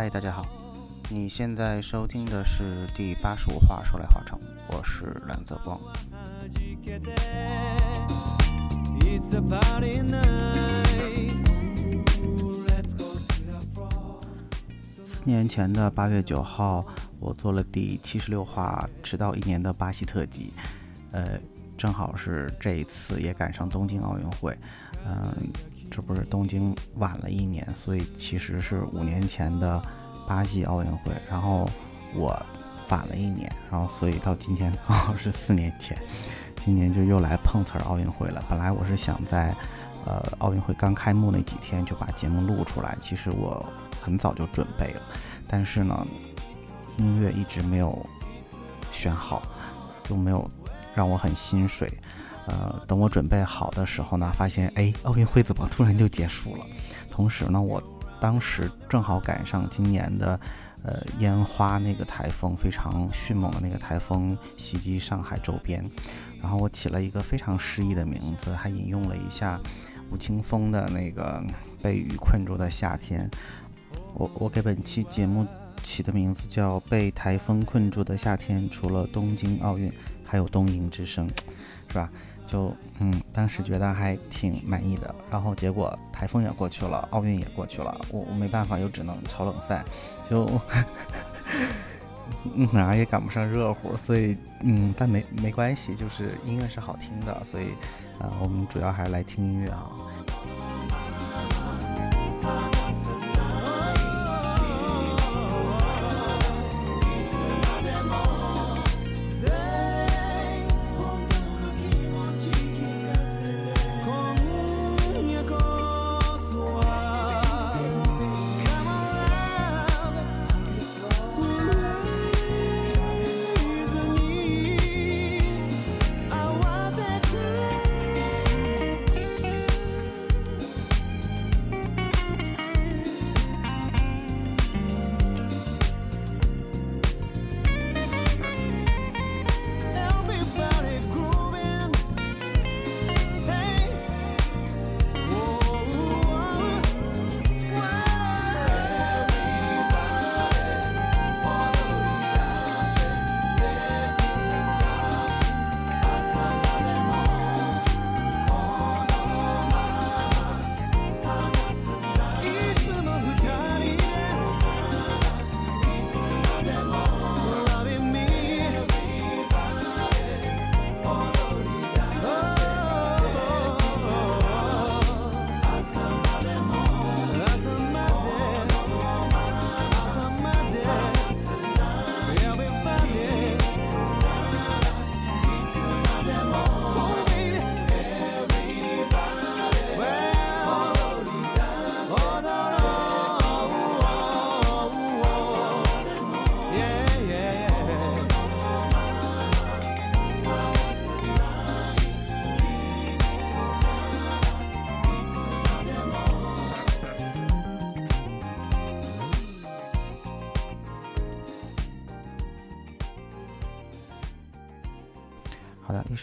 嗨，大家好，你现在收听的是第八十五话说来话长，我是蓝泽光。四年前的八月九号，我做了第七十六话，迟到一年的巴西特辑，呃，正好是这一次也赶上东京奥运会，嗯，这不是东京晚了一年，所以其实是五年前的巴西奥运会，然后我晚了一年，然后所以到今天刚好是四年前，今年就又来碰瓷儿奥运会了。本来我是想在呃奥运会刚开幕那几天就把节目录出来，其实我很早就准备了，但是呢，音乐一直没有选好，就没有让我很心水。呃，等我准备好的时候呢，发现哎，奥运会怎么突然就结束了？同时呢，我当时正好赶上今年的呃烟花那个台风非常迅猛的那个台风袭击上海周边，然后我起了一个非常诗意的名字，还引用了一下吴青峰的那个《被雨困住的夏天》。我我给本期节目起的名字叫《被台风困住的夏天》，除了东京奥运，还有东瀛之声，是吧？就嗯，当时觉得还挺满意的，然后结果台风也过去了，奥运也过去了，我我没办法，又只能炒冷饭，就 嗯哪也赶不上热乎，所以嗯，但没没关系，就是音乐是好听的，所以啊，我们主要还是来听音乐啊。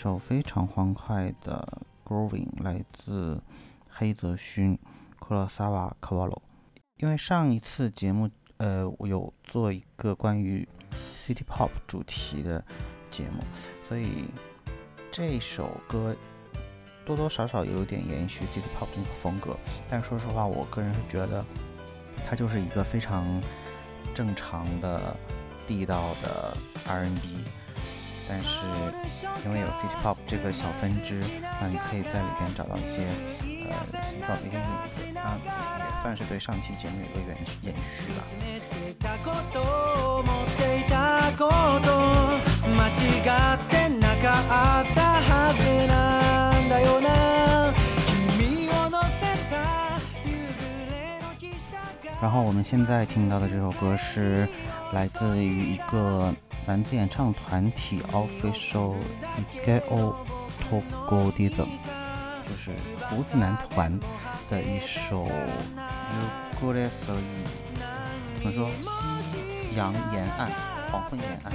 首非常欢快的《Growing》来自黑泽勋 （Kurosawa Kawalo）。因为上一次节目，呃，我有做一个关于 City Pop 主题的节目，所以这首歌多多少少有点延续 City Pop 那个风格。但说实话，我个人是觉得它就是一个非常正常的、地道的 R&B。但是因为有 City Pop 这个小分支，那你可以在里边找到一些呃 City Pop 的一个影子，那也算是对上期节目有个延延续然后我们现在听到的这首歌是来自于一个。男子演唱团体 Official Egeo Togodism，就是胡子男团的一首 Ugurese，怎么说？夕阳沿岸，黄昏沿岸。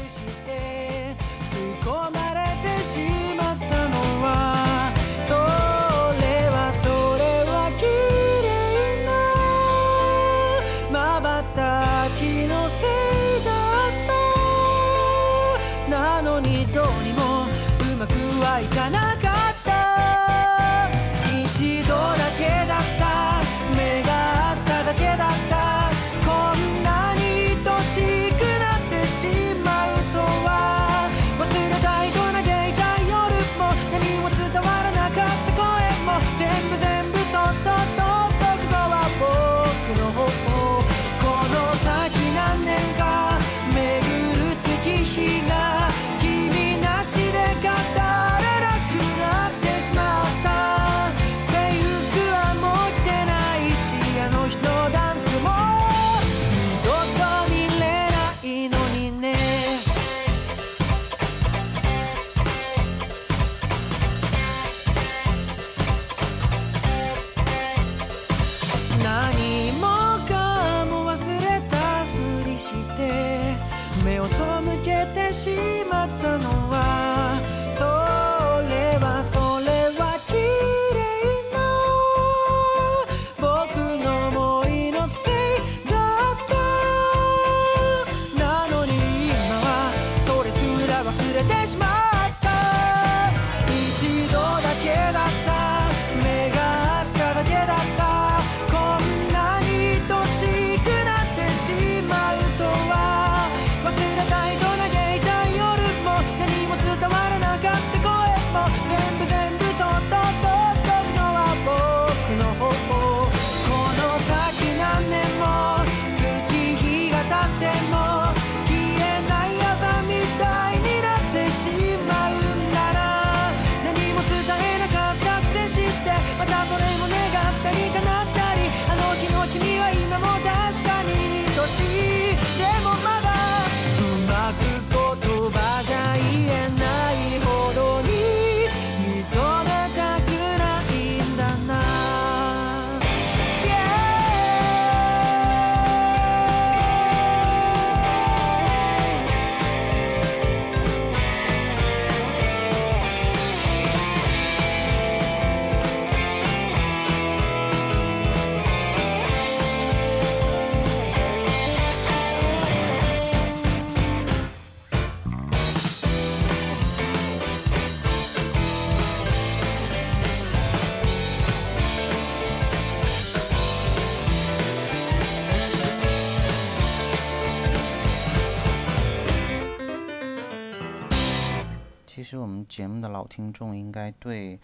节目的老听众应该对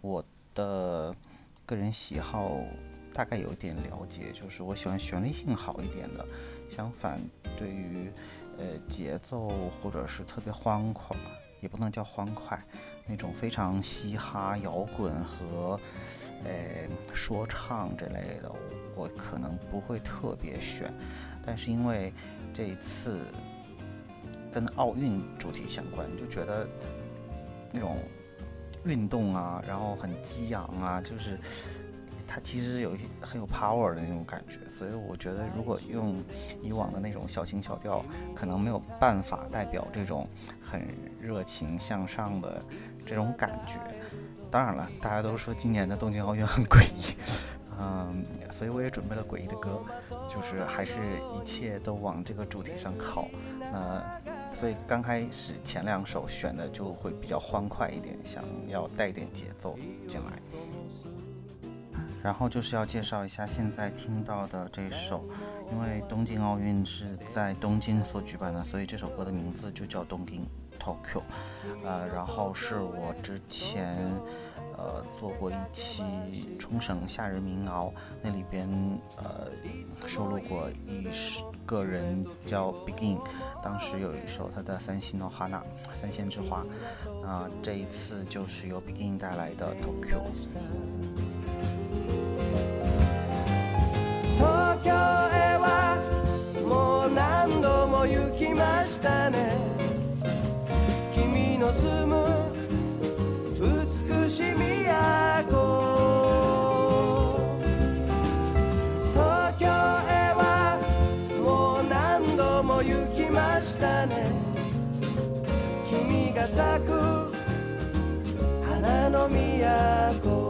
我的个人喜好大概有点了解，就是我喜欢旋律性好一点的。相反，对于呃节奏或者是特别欢快，也不能叫欢快，那种非常嘻哈、摇滚和呃说唱这类的，我可能不会特别选。但是因为这一次跟奥运主题相关，就觉得那种运动啊，然后很激昂啊，就是它其实有一些很有 power 的那种感觉，所以我觉得如果用以往的那种小情小调，可能没有办法代表这种很热情向上的这种感觉。当然了，大家都说今年的东京奥运很诡异，嗯，所以我也准备了诡异的歌，就是还是一切都往这个主题上靠。那所以刚开始前两首选的就会比较欢快一点，想要带点节奏进来。然后就是要介绍一下现在听到的这首，因为东京奥运是在东京所举办的，所以这首歌的名字就叫东京 Tokyo。呃，然后是我之前呃做过一期冲绳夏日民谣，那里边呃收录过一个人叫 Begin，当时有一首他的三星の花三线之花，那这一次就是由 Begin 带来的 Tokyo。東京へはもう何度も行きましたね君の住む 東京へはもう何度も行きましたね。君が咲く花の都。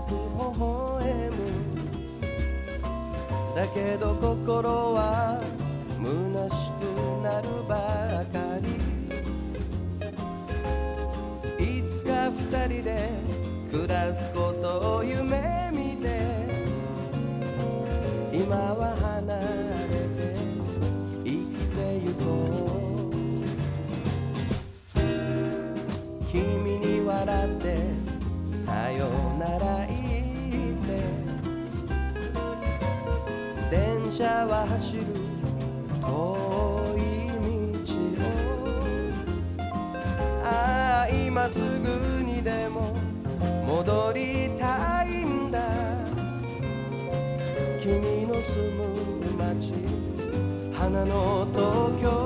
く微笑むだけど心は虚しくなるばかりいつか二人で車は走る遠い道を。ああ今すぐにでも戻りたいんだ。君の住む街花の東京。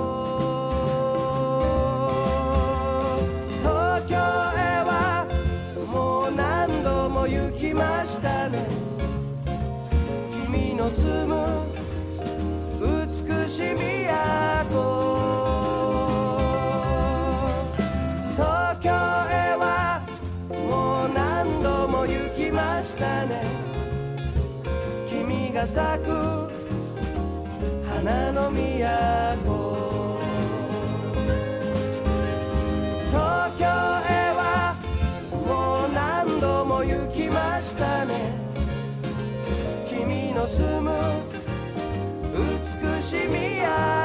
が咲く花の都。東京へはもう何度も行きましたね。君の住む美しい都。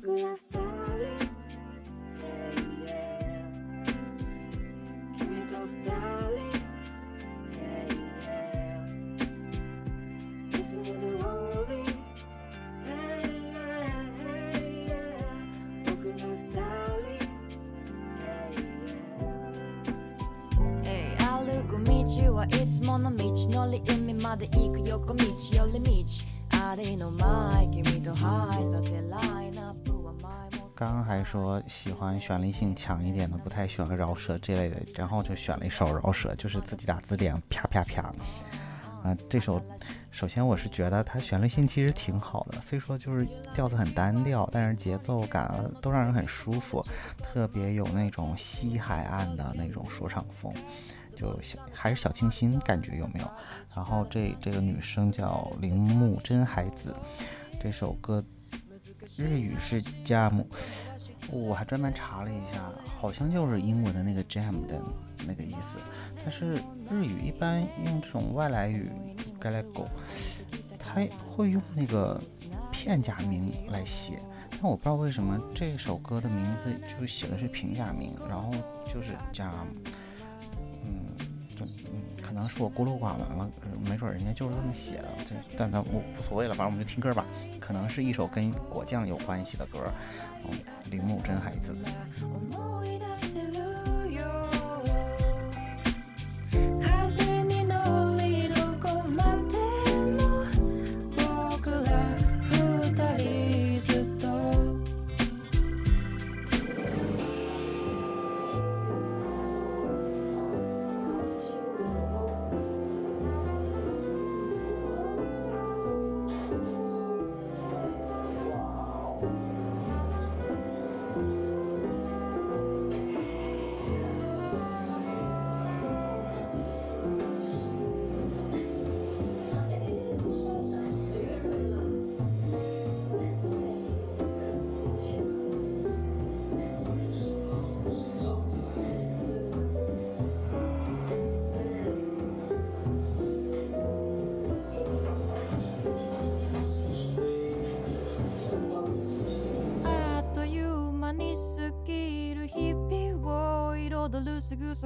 僕ら二人 Yeah, yeah 君と二人 Yeah, yeah いつも通り Hey, yeah, hey, yeah 僕ら二人 Hey, yeah 歩く道はいつもの道のり海まで行く横道寄り道ありの前君とハイスタテラインナップは前も イ刚刚还说喜欢旋律性强一点的，不太喜欢饶舌这类的，然后就选了一首饶舌，就是自己打字典啪啪啪。啊，这首首先我是觉得它旋律性其实挺好的，虽说就是调子很单调，但是节奏感都让人很舒服，特别有那种西海岸的那种说唱风，就小还是小清新感觉有没有？然后这这个女生叫铃木真海子，这首歌日语是 jam，我还专门查了一下，好像就是英文的那个 jam 的那个意思。但是日语一般用这种外来语 g a l a g o 它会用那个片假名来写，但我不知道为什么这首歌的名字就写的是平假名，然后就是 jam，能是我孤陋寡闻了，没准人家就是这么写的，这但但无无所谓了，反正我们就听歌吧。可能是一首跟果酱有关系的歌，铃木真海子。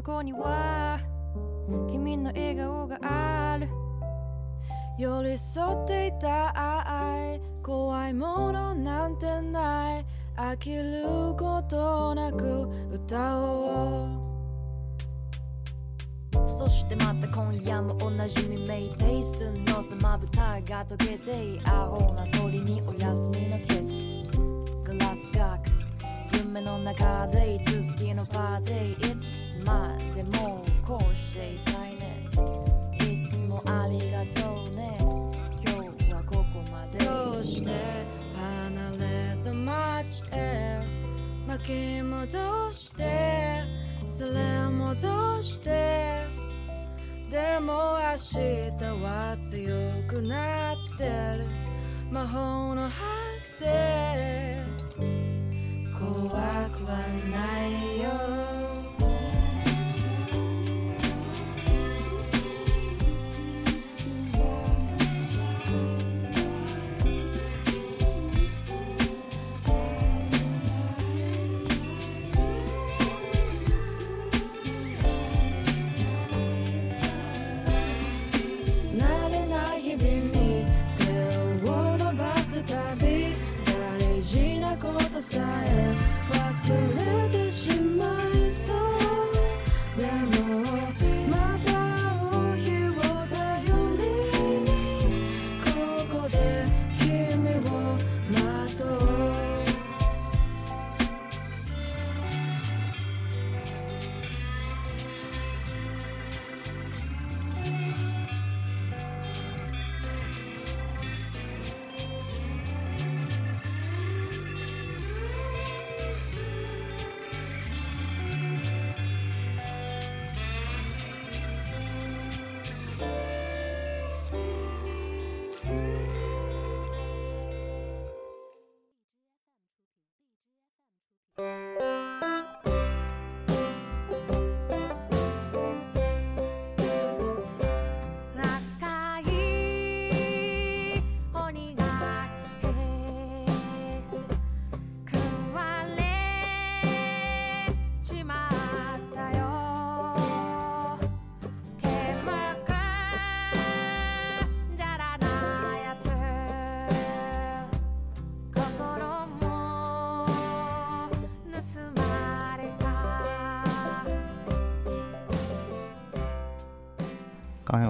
こには君の笑顔がある。寄り添っていた愛怖いものなんてない。飽きることなく歌おう。そしてまた今夜もおなじみメイテイスのさまぶたが溶けてアホな鳥にお休みのキス。グラス学夢の中でいつ好きのパーティー。までもこうしていたいね。いつもありがとうね。今日はここまで。そして離れた街へ。巻き戻して。連れ戻して。でも明日は強くなってる。魔法のハグで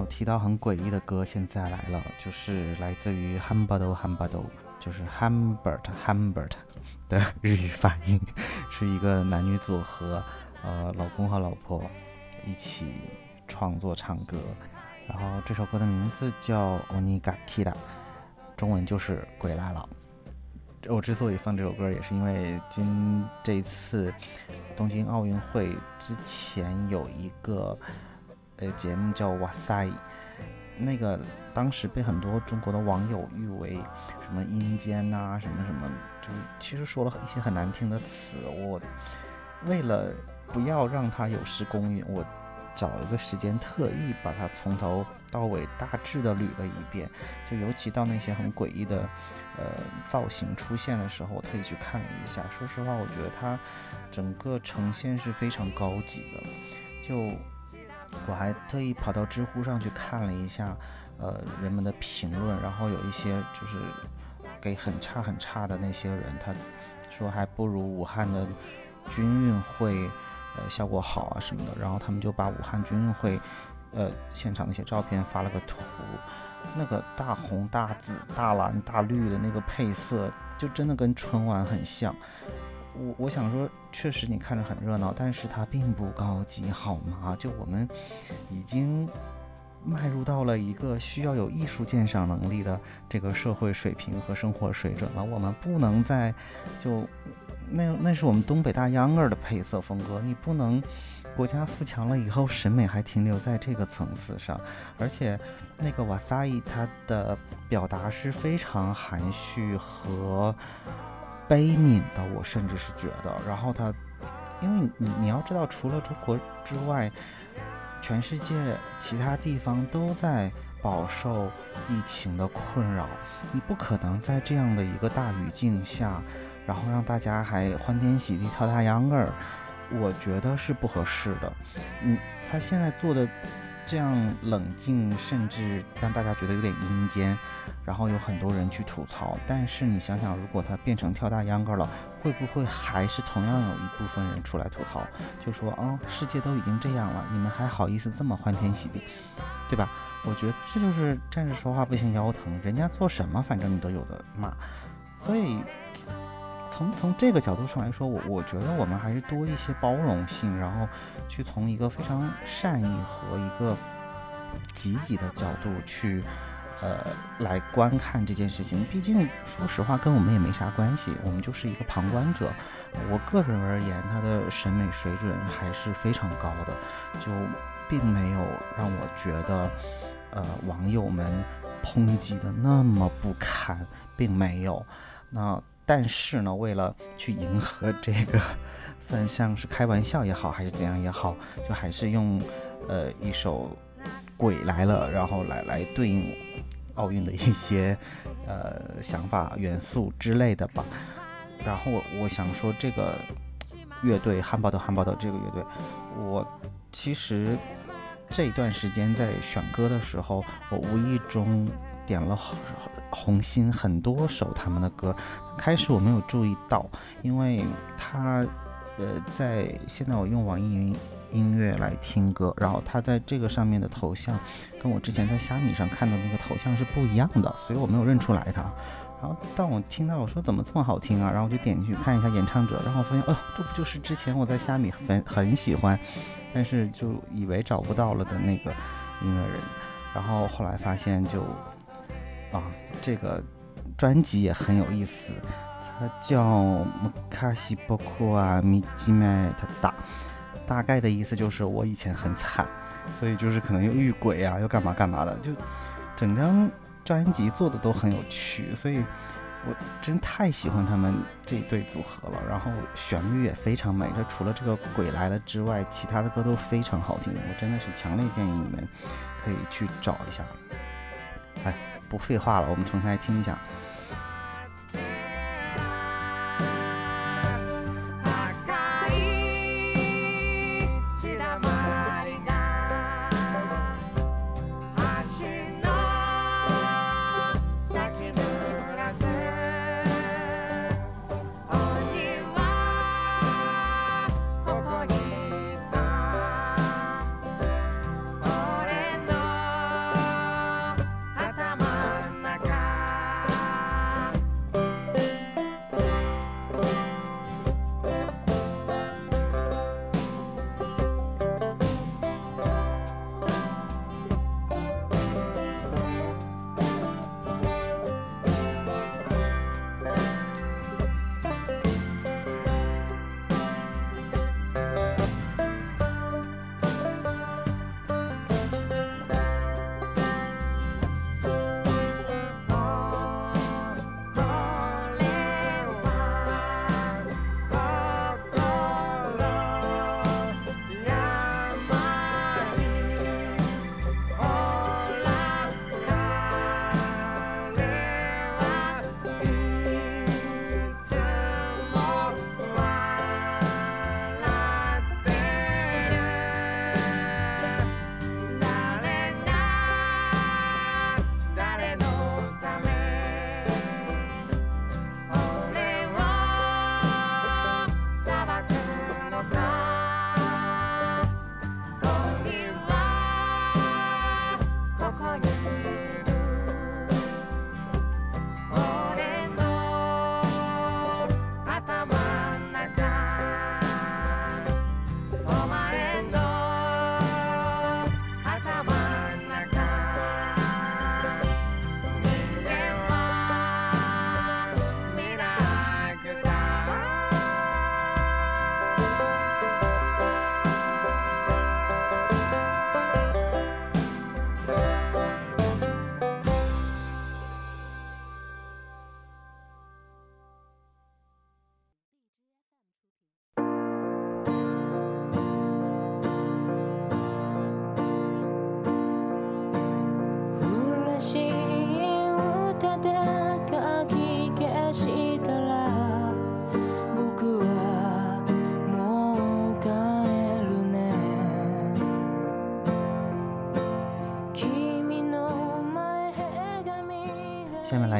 提到很诡异的歌，现在来了，就是来自于 Hambado Hambado，就是 Hambert Hambert 的日语发音，是一个男女组合，呃，老公和老婆一起创作唱歌。然后这首歌的名字叫 Onigakira，中文就是鬼来了。我之所以放这首歌，也是因为今这一次东京奥运会之前有一个呃节目叫《哇塞》，那个当时被很多中国的网友誉为什么阴间呐、什么什么，就其实说了一些很难听的词。我为了不要让它有失公允，我找一个时间特意把它从头到尾大致的捋了一遍，就尤其到那些很诡异的呃造型出现的时候，我特意去看了一下。说实话，我觉得它整个呈现是非常高级的，就。我还特意跑到知乎上去看了一下，呃，人们的评论，然后有一些就是给很差很差的那些人，他说还不如武汉的军运会，呃，效果好啊什么的。然后他们就把武汉军运会，呃，现场那些照片发了个图，那个大红大紫大蓝大绿的那个配色，就真的跟春晚很像。我我想说，确实你看着很热闹，但是它并不高级，好吗？就我们已经迈入到了一个需要有艺术鉴赏能力的这个社会水平和生活水准了，我们不能再就那那是我们东北大秧歌的配色风格，你不能国家富强了以后审美还停留在这个层次上，而且那个瓦萨伊他的表达是非常含蓄和悲悯的，我甚至是觉得，然后他，因为你你要知道，除了中国之外，全世界其他地方都在饱受疫情的困扰，你不可能在这样的一个大语境下，然后让大家还欢天喜地跳大秧歌儿，我觉得是不合适的。嗯，他现在做的这样冷静，甚至让大家觉得有点阴间，然后有很多人去吐槽。但是你想想，如果它变成跳大秧歌了，会不会还是同样有一部分人出来吐槽，就说啊，世界都已经这样了，你们还好意思这么欢天喜地，对吧？我觉得这就是站着说话不嫌腰疼，人家做什么，反正你都有的骂。所以从从这个角度上来说，我我觉得我们还是多一些包容性，然后去从一个非常善意和一个积极的角度去呃来观看这件事情。毕竟说实话，跟我们也没啥关系，我们就是一个旁观者。我个人而言，他的审美水准还是非常高的，就并没有让我觉得呃网友们抨击的那么不堪，并没有。那但是呢，为了去迎合这个，算像是开玩笑也好，还是怎样也好，就还是用呃一首《鬼来了》，然后来来对应奥运的一些呃想法元素之类的吧。然后我我想说，这个乐队汉堡的汉堡的这个乐队，我其实这段时间在选歌的时候，我无意中点了红心很多首他们的歌，开始我没有注意到，因为他，呃，在现在我用网易云音乐来听歌，然后他在这个上面的头像，跟我之前在虾米上看到那个头像是不一样的，所以我没有认出来他。然后当我听到我说怎么这么好听啊，然后我就点进去看一下演唱者，然后我发现，哦，这不就是之前我在虾米很很喜欢，但是就以为找不到了的那个音乐人，然后后来发现就，啊。这个专辑也很有意思，它叫《木卡西波库啊米吉麦他大》，大概的意思就是我以前很惨，所以就是可能又遇鬼啊，又干嘛干嘛的，就整张专辑做的都很有趣，所以我真太喜欢他们这对组合了。然后旋律也非常美，这除了这个鬼来了之外，其他的歌都非常好听，我真的是强烈建议你们可以去找一下。哎。不废话了，我们重新来听一下。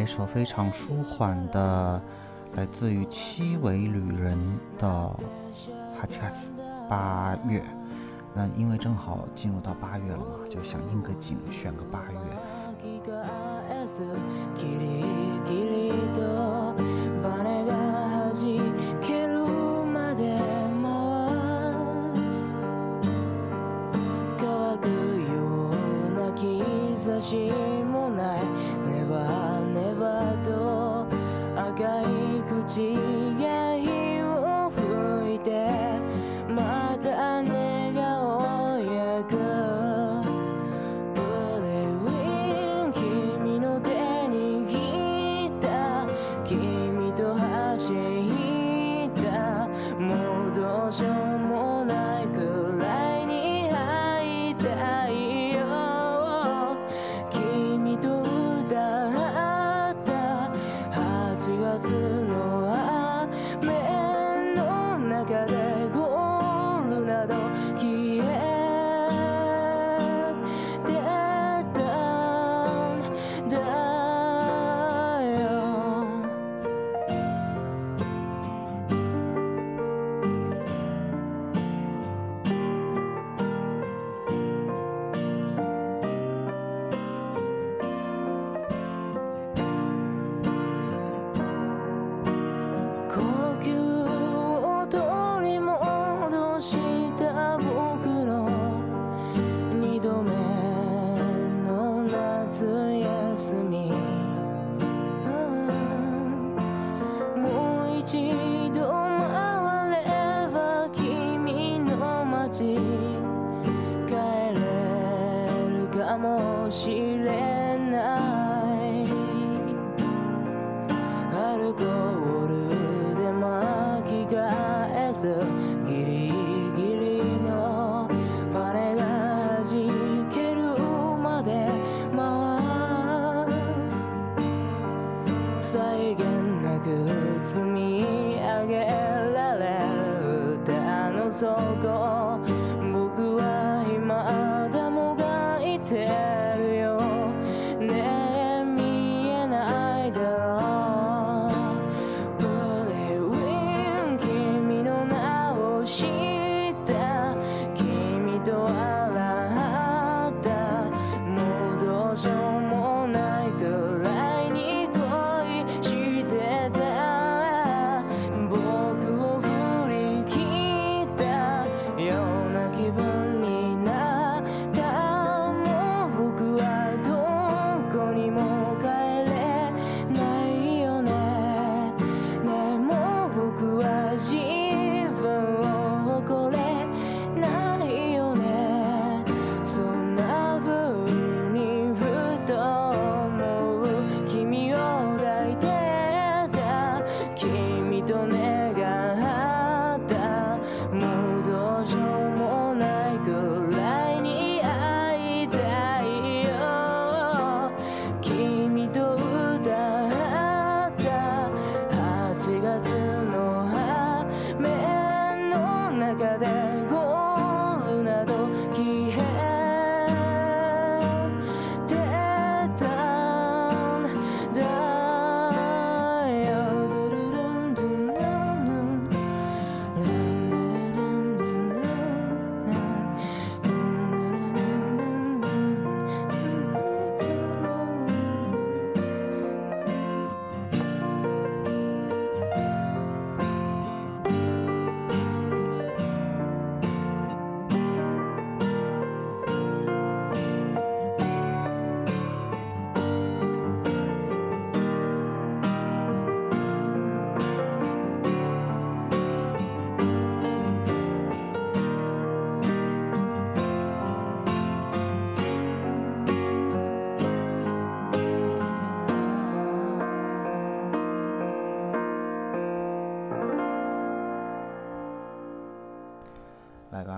一首非常舒缓的，来自于七尾旅人的哈奇卡斯八月，那因为正好进入到八月了嘛，就想应个景，选个八月。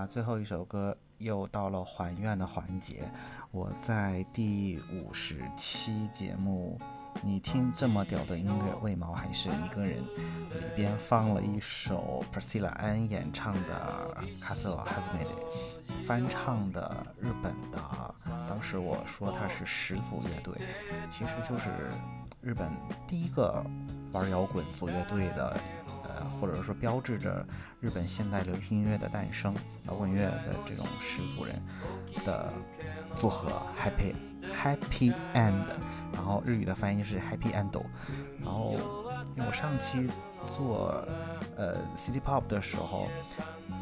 最后一首歌又到了还愿的环节。我在第五十期节目，你听这么屌的音乐，为毛还是一个人？里边放了一首 Priscilla Ann 演唱的《Castle Has Made》，翻唱的日本的，当时我说它是始祖乐队，其实就是日本第一个玩摇滚组乐队的，呃，或者说标志着日本现代流行音乐的诞生、摇滚乐的这种始祖人的组合 Happy Happy End，然后日语的翻译是 Happy End。然后因为我上期做呃 City Pop 的时候，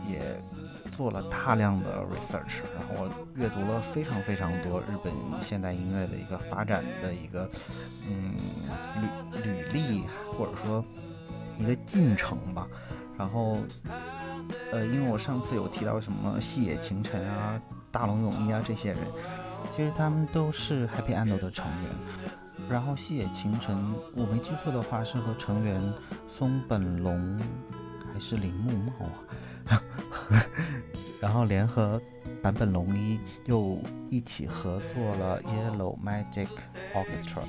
也做了大量的 research，然后我阅读了非常非常多日本现代音乐的一个发展的一个嗯履履历，或者说一个进程吧。然后呃，因为我上次有提到什么细野晴臣啊、大龙泳衣啊这些人，其实他们都是 Happy End 的成员。然后细野晴臣，我没记错的话是和成员松本龙还是铃木茂啊，然后联合坂本龙一又一起合作了 Yellow Magic Orchestra，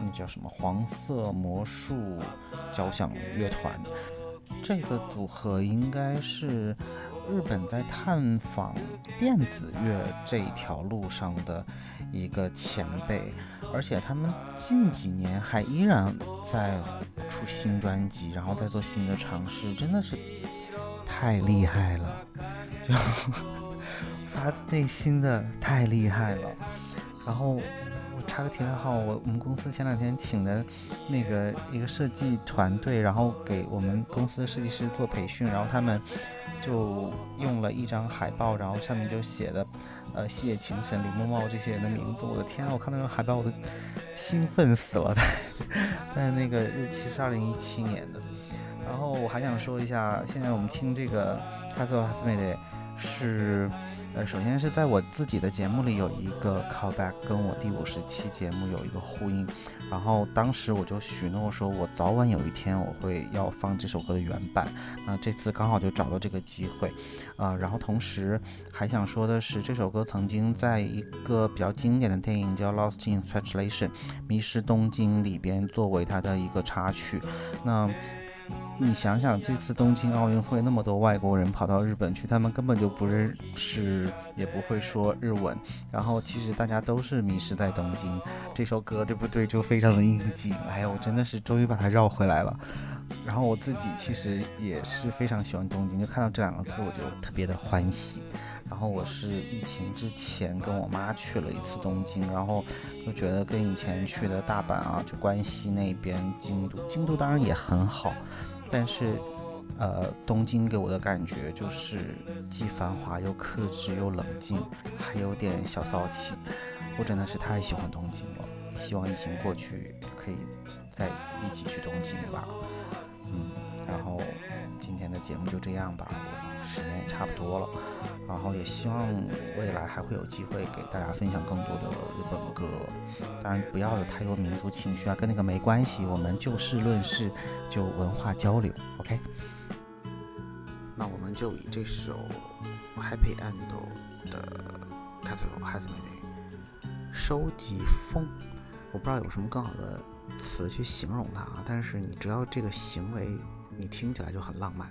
那叫什么黄色魔术交响乐团。这个组合应该是日本在探访电子乐这条路上的一个前辈，而且他们近几年还依然在出新专辑，然后再做新的尝试，真的是太厉害了，就发自内心的太厉害了。然后我插个题外话，我我们公司前两天请的那个一个设计团队，然后给我们公司的设计师做培训，然后他们就用了一张海报，然后上面就写的呃细野晴臣、李木茂这些人的名字。我的天啊，我看到那个海报我都兴奋死了。但是那个日期是二零一七年的。然后我还想说一下，现在我们听这个《卡索哈斯梅的》是。呃，首先是在我自己的节目里有一个 callback，跟我第五十期节目有一个呼应。然后当时我就许诺说，我早晚有一天我会要放这首歌的原版。那这次刚好就找到这个机会，啊，然后同时还想说的是，这首歌曾经在一个比较经典的电影叫《Lost in Translation》迷失东京里边作为它的一个插曲。那你想想，这次东京奥运会那么多外国人跑到日本去，他们根本就不认识，也不会说日文。然后其实大家都是迷失在东京，这首歌对不对？就非常的应景。哎呀，我真的是终于把它绕回来了。然后我自己其实也是非常喜欢东京，就看到这两个字我就特别的欢喜。然后我是疫情之前跟我妈去了一次东京，然后就觉得跟以前去的大阪啊，就关西那边、京都，京都当然也很好。但是，呃，东京给我的感觉就是既繁华又克制又冷静，还有点小骚气。我真的是太喜欢东京了，希望疫情过去可以再一起去东京吧。嗯，然后今天的节目就这样吧，时间也差不多了。然后也希望未来还会有机会给大家分享更多的日本歌，当然不要有太多民族情绪啊，跟那个没关系，我们就事论事，就文化交流，OK？那我们就以这首 Happy End 的 Castle Has Made 收集风，我不知道有什么更好的词去形容它啊，但是你知道这个行为，你听起来就很浪漫。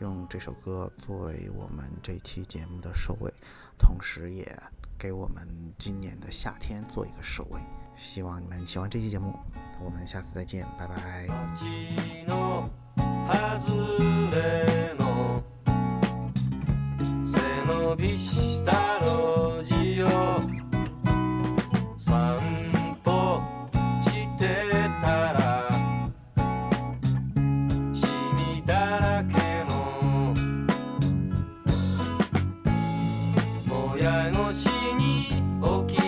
用这首歌作为我们这期节目的收尾，同时也给我们今年的夏天做一个收尾。希望你们喜欢这期节目，我们下次再见，拜拜。親越しに起き